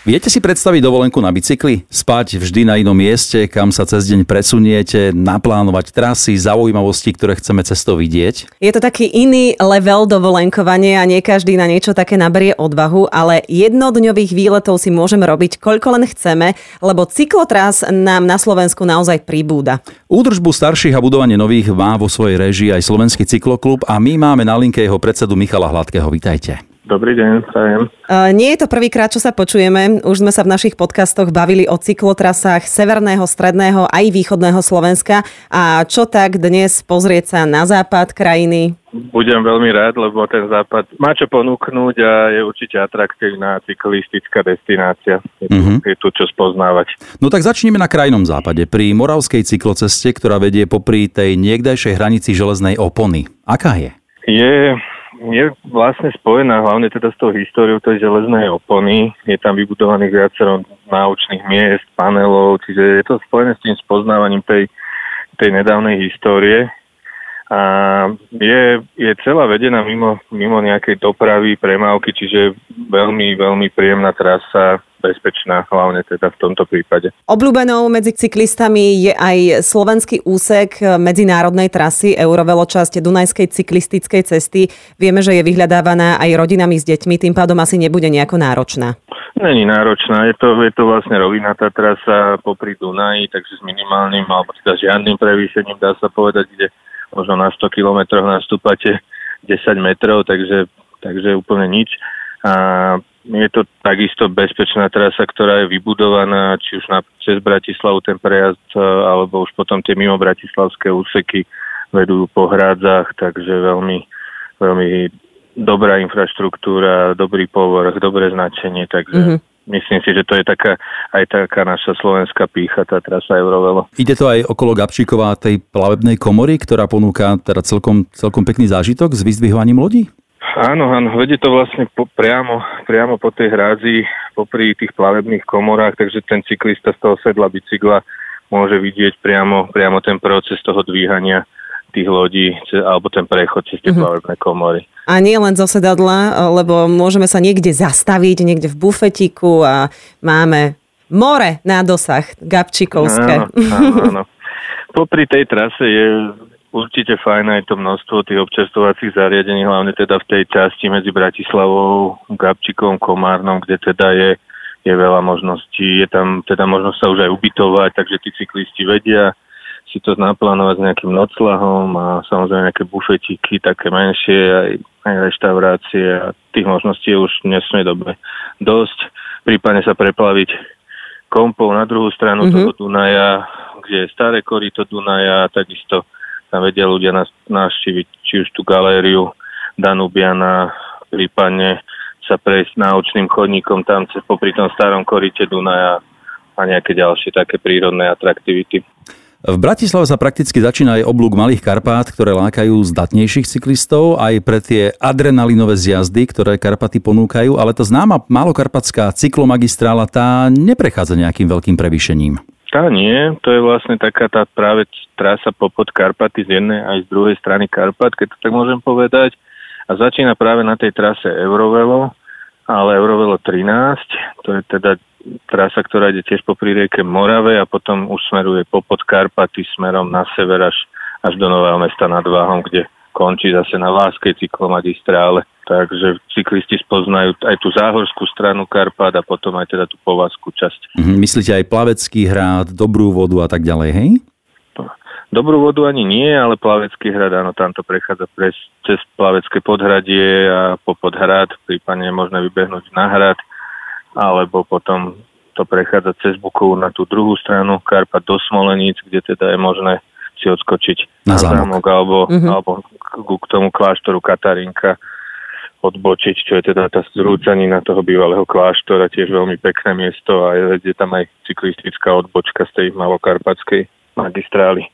Viete si predstaviť dovolenku na bicykli? Spať vždy na inom mieste, kam sa cez deň presuniete, naplánovať trasy, zaujímavosti, ktoré chceme cestou vidieť? Je to taký iný level dovolenkovania a nie každý na niečo také naberie odvahu, ale jednodňových výletov si môžeme robiť koľko len chceme, lebo cyklotras nám na Slovensku naozaj pribúda. Údržbu starších a budovanie nových má vo svojej režii aj Slovenský cykloklub a my máme na linke jeho predsedu Michala Hladkého. Vítajte. Dobrý deň, prajem. Uh, nie je to prvýkrát, čo sa počujeme. Už sme sa v našich podcastoch bavili o cyklotrasách severného, stredného aj východného Slovenska. A čo tak dnes pozrieť sa na západ krajiny? Budem veľmi rád, lebo ten západ má čo ponúknuť a je určite atraktívna cyklistická destinácia. Je tu, mm-hmm. je tu čo spoznávať. No tak začneme na krajnom západe, pri Moravskej cykloceste, ktorá vedie popri tej niekdajšej hranici železnej opony. Aká je? Je je vlastne spojená hlavne teda s tou históriou tej železnej opony. Je tam vybudovaných viacero náučných miest, panelov, čiže je to spojené s tým spoznávaním tej, tej nedávnej histórie. A je, je celá vedená mimo, mimo nejakej dopravy, premávky, čiže veľmi, veľmi príjemná trasa, bezpečná, hlavne teda v tomto prípade. Obľúbenou medzi cyklistami je aj slovenský úsek medzinárodnej trasy Euroveločasť Dunajskej cyklistickej cesty. Vieme, že je vyhľadávaná aj rodinami s deťmi, tým pádom asi nebude nejako náročná. Není náročná, je to, je to vlastne rovinatá trasa popri Dunaji, takže s minimálnym alebo teda žiadnym prevýšením dá sa povedať, kde možno na 100 kilometroch nastúpate 10 metrov, takže, takže úplne nič. A je to takisto bezpečná trasa, ktorá je vybudovaná, či už na, cez Bratislavu ten prejazd, e, alebo už potom tie mimo bratislavské úseky vedú po hrádzach, takže veľmi, veľmi dobrá infraštruktúra, dobrý povrch, dobré značenie, takže mm-hmm. myslím si, že to je taká, aj taká naša slovenská pícha, tá trasa Eurovelo. Ide to aj okolo Gabčíkova tej plavebnej komory, ktorá ponúka teda celkom, celkom pekný zážitok s vyzdvihovaním lodí? Áno, áno, vedie to vlastne po, priamo, priamo po tej hrádzi, popri tých plavebných komorách, takže ten cyklista z toho sedla bicykla môže vidieť priamo, priamo ten proces toho dvíhania tých lodí, alebo ten prechod cez tie mm-hmm. plavebné komory. A nie len zo sedadla, lebo môžeme sa niekde zastaviť, niekde v bufetiku a máme more na dosah, gabčikovské. Áno, áno, áno. Popri tej trase je Určite fajn aj to množstvo tých občerstvovacích zariadení, hlavne teda v tej časti medzi Bratislavou, Gabčikom, Komárnom, kde teda je, je veľa možností. Je tam teda možnosť sa už aj ubytovať, takže tí cyklisti vedia si to naplánovať s nejakým noclahom a samozrejme nejaké bufetiky, také menšie, aj, aj reštaurácie a tých možností je už nesmie dobe dosť. Prípadne sa preplaviť kompou na druhú stranu mm-hmm. toho Dunaja, kde je staré korito Dunaja, takisto tam vedia ľudia navštíviť či už tú galériu Danubiana, prípadne sa prejsť náučným chodníkom tam cez popri tom starom korite Dunaja a nejaké ďalšie také prírodné atraktivity. V Bratislave sa prakticky začína aj oblúk Malých Karpát, ktoré lákajú zdatnejších cyklistov aj pre tie adrenalinové zjazdy, ktoré Karpaty ponúkajú, ale tá známa malokarpatská cyklomagistrála tá neprechádza nejakým veľkým prevýšením. Tá nie, to je vlastne taká tá práve trasa popod Karpaty z jednej aj z druhej strany Karpat, keď to tak môžem povedať. A začína práve na tej trase Eurovelo, ale Eurovelo 13, to je teda trasa, ktorá ide tiež po rieke Morave a potom už smeruje popod Karpaty smerom na sever až, až do Nového mesta nad Váhom, kde končí zase na Váskej cyklomagistrále. Takže cyklisti spoznajú aj tú záhorskú stranu Karpát a potom aj teda tú povazkú časť. Mhm, myslíte aj plavecký hrad, dobrú vodu a tak ďalej, hej? Dobrú vodu ani nie, ale plavecký hrad, áno, tam to prechádza pres, cez plavecké podhradie a po podhrad, prípadne je možné vybehnúť na hrad, alebo potom to prechádza cez Bukovu na tú druhú stranu Karpat do Smoleníc, kde teda je možné si odskočiť na, zámok. zámok alebo, mm-hmm. alebo k tomu kláštoru Katarinka odbočiť, čo je teda tá zrúcanina toho bývalého kláštora, tiež veľmi pekné miesto a je tam aj cyklistická odbočka z tej malokarpatskej magistrály.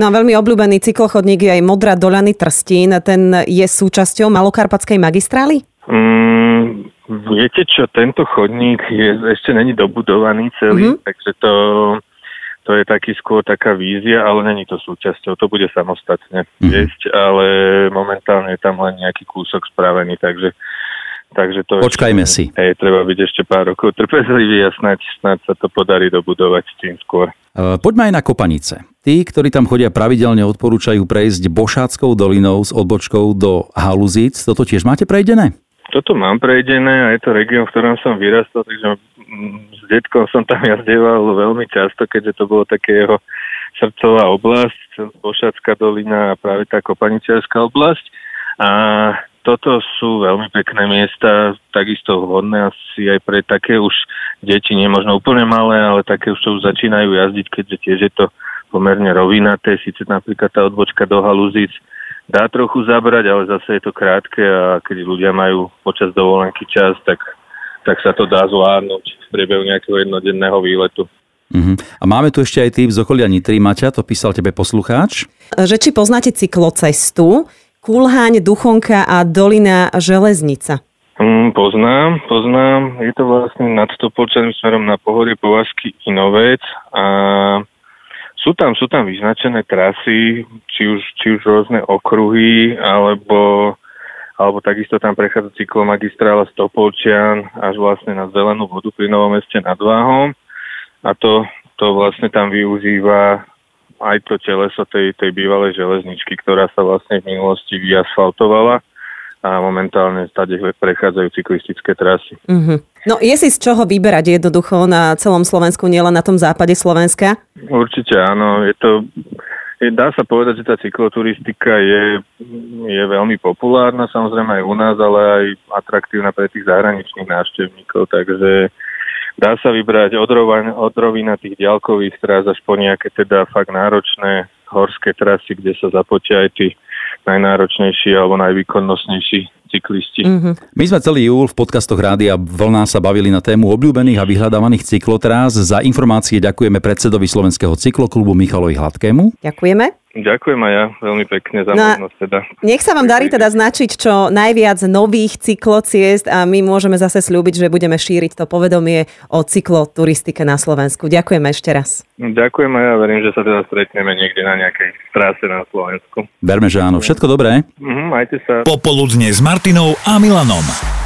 No a veľmi obľúbený cyklochodník je aj Modrá Dolany Trstín. Ten je súčasťou malokarpatskej magistrály? Mm, viete čo, tento chodník je, ešte není dobudovaný celý, mm-hmm. takže to to je taký skôr taká vízia, ale není to súčasťou, to bude samostatne jesť, ale momentálne je tam len nejaký kúsok spravený, takže Takže to Počkajme si. Hej, treba byť ešte pár rokov trpezlivý a snáď, snáď sa to podarí dobudovať tým skôr. E, Poďme aj na Kopanice. Tí, ktorí tam chodia pravidelne, odporúčajú prejsť Bošáckou dolinou s odbočkou do Haluzíc. Toto tiež máte prejdené? Toto mám prejdené a je to región, v ktorom som vyrastal, takže mm, s detkom som tam jazdieval veľmi často, keďže to bolo také jeho srdcová oblasť, Bošácká dolina a práve tá Kopaničiarská oblasť. A toto sú veľmi pekné miesta, takisto vhodné asi aj pre také už deti, nie možno úplne malé, ale také už, čo už začínajú jazdiť, keďže tiež je to pomerne rovinaté, síce napríklad tá odbočka do Haluzíc dá trochu zabrať, ale zase je to krátke a keď ľudia majú počas dovolenky čas, tak, tak sa to dá zvládnuť v priebehu nejakého jednodenného výletu. Uh-huh. A máme tu ešte aj tým z okolia Nitry. Maťa, to písal tebe poslucháč. Že či poznáte cyklocestu, Kulháň, Duchonka a Dolina Železnica. Mm, poznám, poznám. Je to vlastne nad Topolčaným smerom na pohorie Povazky Inovec a sú tam, sú tam vyznačené trasy, či už, či už rôzne okruhy, alebo, alebo takisto tam prechádza cyklomagistrála Stopolčian až vlastne na zelenú vodu pri Novom meste nad Váhom. A to, to vlastne tam využíva aj to teleso tej, tej bývalej železničky, ktorá sa vlastne v minulosti vyasfaltovala a momentálne stade prechádzajú cyklistické trasy. Mm-hmm. No je si z čoho vyberať jednoducho na celom Slovensku, nielen na tom západe Slovenska? Určite áno, je to, dá sa povedať, že tá cykloturistika je, je veľmi populárna, samozrejme aj u nás, ale aj atraktívna pre tých zahraničných návštevníkov, takže Dá sa vybrať od, rovina tých ďalkových trás až po nejaké teda fakt náročné horské trasy, kde sa započia aj tí najnáročnejší alebo najvýkonnostnejší cyklisti. Mm-hmm. My sme celý júl v podcastoch Rádia Vlna sa bavili na tému obľúbených a vyhľadávaných cyklotrás. Za informácie ďakujeme predsedovi Slovenského cykloklubu Michalovi Hladkému. Ďakujeme. Ďakujem aj ja veľmi pekne za no, možnosť teda. Nech sa vám darí teda značiť čo najviac nových cyklociest a my môžeme zase slúbiť, že budeme šíriť to povedomie o cykloturistike na Slovensku. Ďakujem ešte raz. Ďakujem aj ja, verím, že sa teda stretneme niekde na nejakej trase na Slovensku. Verme, že áno. Všetko dobré. Mhm, majte sa. Popoludne s Martinou a Milanom.